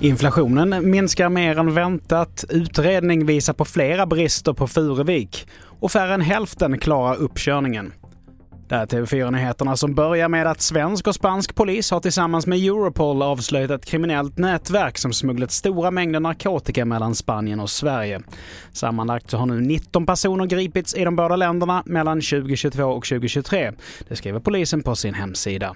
Inflationen minskar mer än väntat. Utredning visar på flera brister på Furuvik och färre än hälften klarar uppkörningen. Det här är TV4-nyheterna som börjar med att svensk och spansk polis har tillsammans med Europol avslöjat ett kriminellt nätverk som smugglat stora mängder narkotika mellan Spanien och Sverige. Sammanlagt så har nu 19 personer gripits i de båda länderna mellan 2022 och 2023. Det skriver polisen på sin hemsida.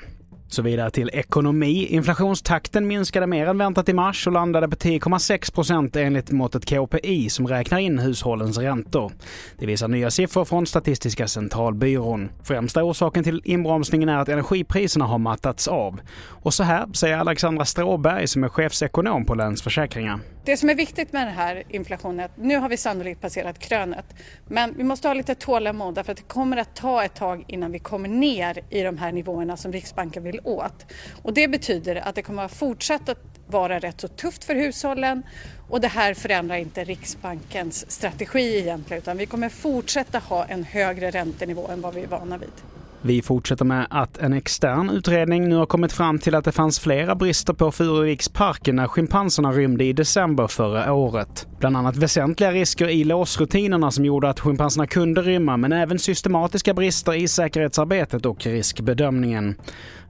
Så vidare till ekonomi. Inflationstakten minskade mer än väntat i mars och landade på 10,6 procent enligt måttet KPI som räknar in hushållens räntor. Det visar nya siffror från Statistiska centralbyrån. Främsta orsaken till inbromsningen är att energipriserna har mattats av. Och så här säger Alexandra Stråberg som är chefsekonom på Länsförsäkringar. Det som är viktigt med den här inflationen är att nu har vi sannolikt passerat krönet. Men vi måste ha lite tålamod därför att det kommer att ta ett tag innan vi kommer ner i de här nivåerna som Riksbanken vill åt. Och det betyder att det kommer att fortsätta vara rätt så tufft för hushållen och det här förändrar inte Riksbankens strategi egentligen utan vi kommer fortsätta ha en högre räntenivå än vad vi är vana vid. Vi fortsätter med att en extern utredning nu har kommit fram till att det fanns flera brister på Furuviksparken när schimpanserna rymde i december förra året. Bland annat väsentliga risker i låsrutinerna som gjorde att schimpanserna kunde rymma men även systematiska brister i säkerhetsarbetet och riskbedömningen.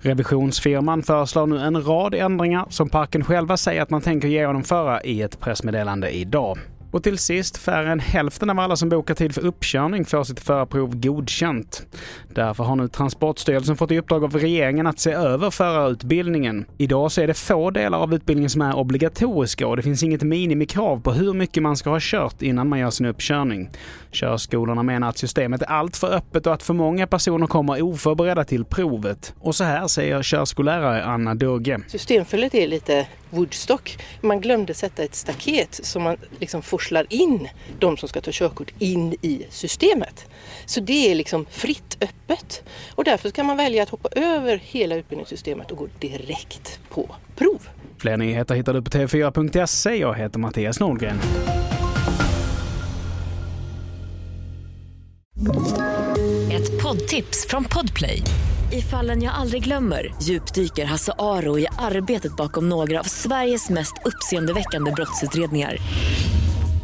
Revisionsfirman föreslår nu en rad ändringar som parken själva säger att man tänker genomföra i ett pressmeddelande idag. Och till sist, färre än hälften av alla som bokar tid för uppkörning får sitt förarprov godkänt. Därför har nu Transportstyrelsen fått i uppdrag av regeringen att se över förarutbildningen. Idag så är det få delar av utbildningen som är obligatoriska och det finns inget minimikrav på hur mycket man ska ha kört innan man gör sin uppkörning. Körskolorna menar att systemet är alltför öppet och att för många personer kommer oförberedda till provet. Och så här säger körskollärare Anna Dugge. Systemfelet är lite Woodstock. Man glömde sätta ett staket så man liksom forslar in de som ska ta körkort in i systemet. Så det är liksom fritt öppet och därför kan man välja att hoppa över hela utbildningssystemet och gå direkt på prov. Fler nyheter hittar du på tv4.se. Jag heter Mattias Nordgren. Ett poddtips från Podplay. I fallen jag aldrig glömmer djupdyker Hasse Aro i arbetet bakom några av Sveriges mest uppseendeväckande brottsutredningar.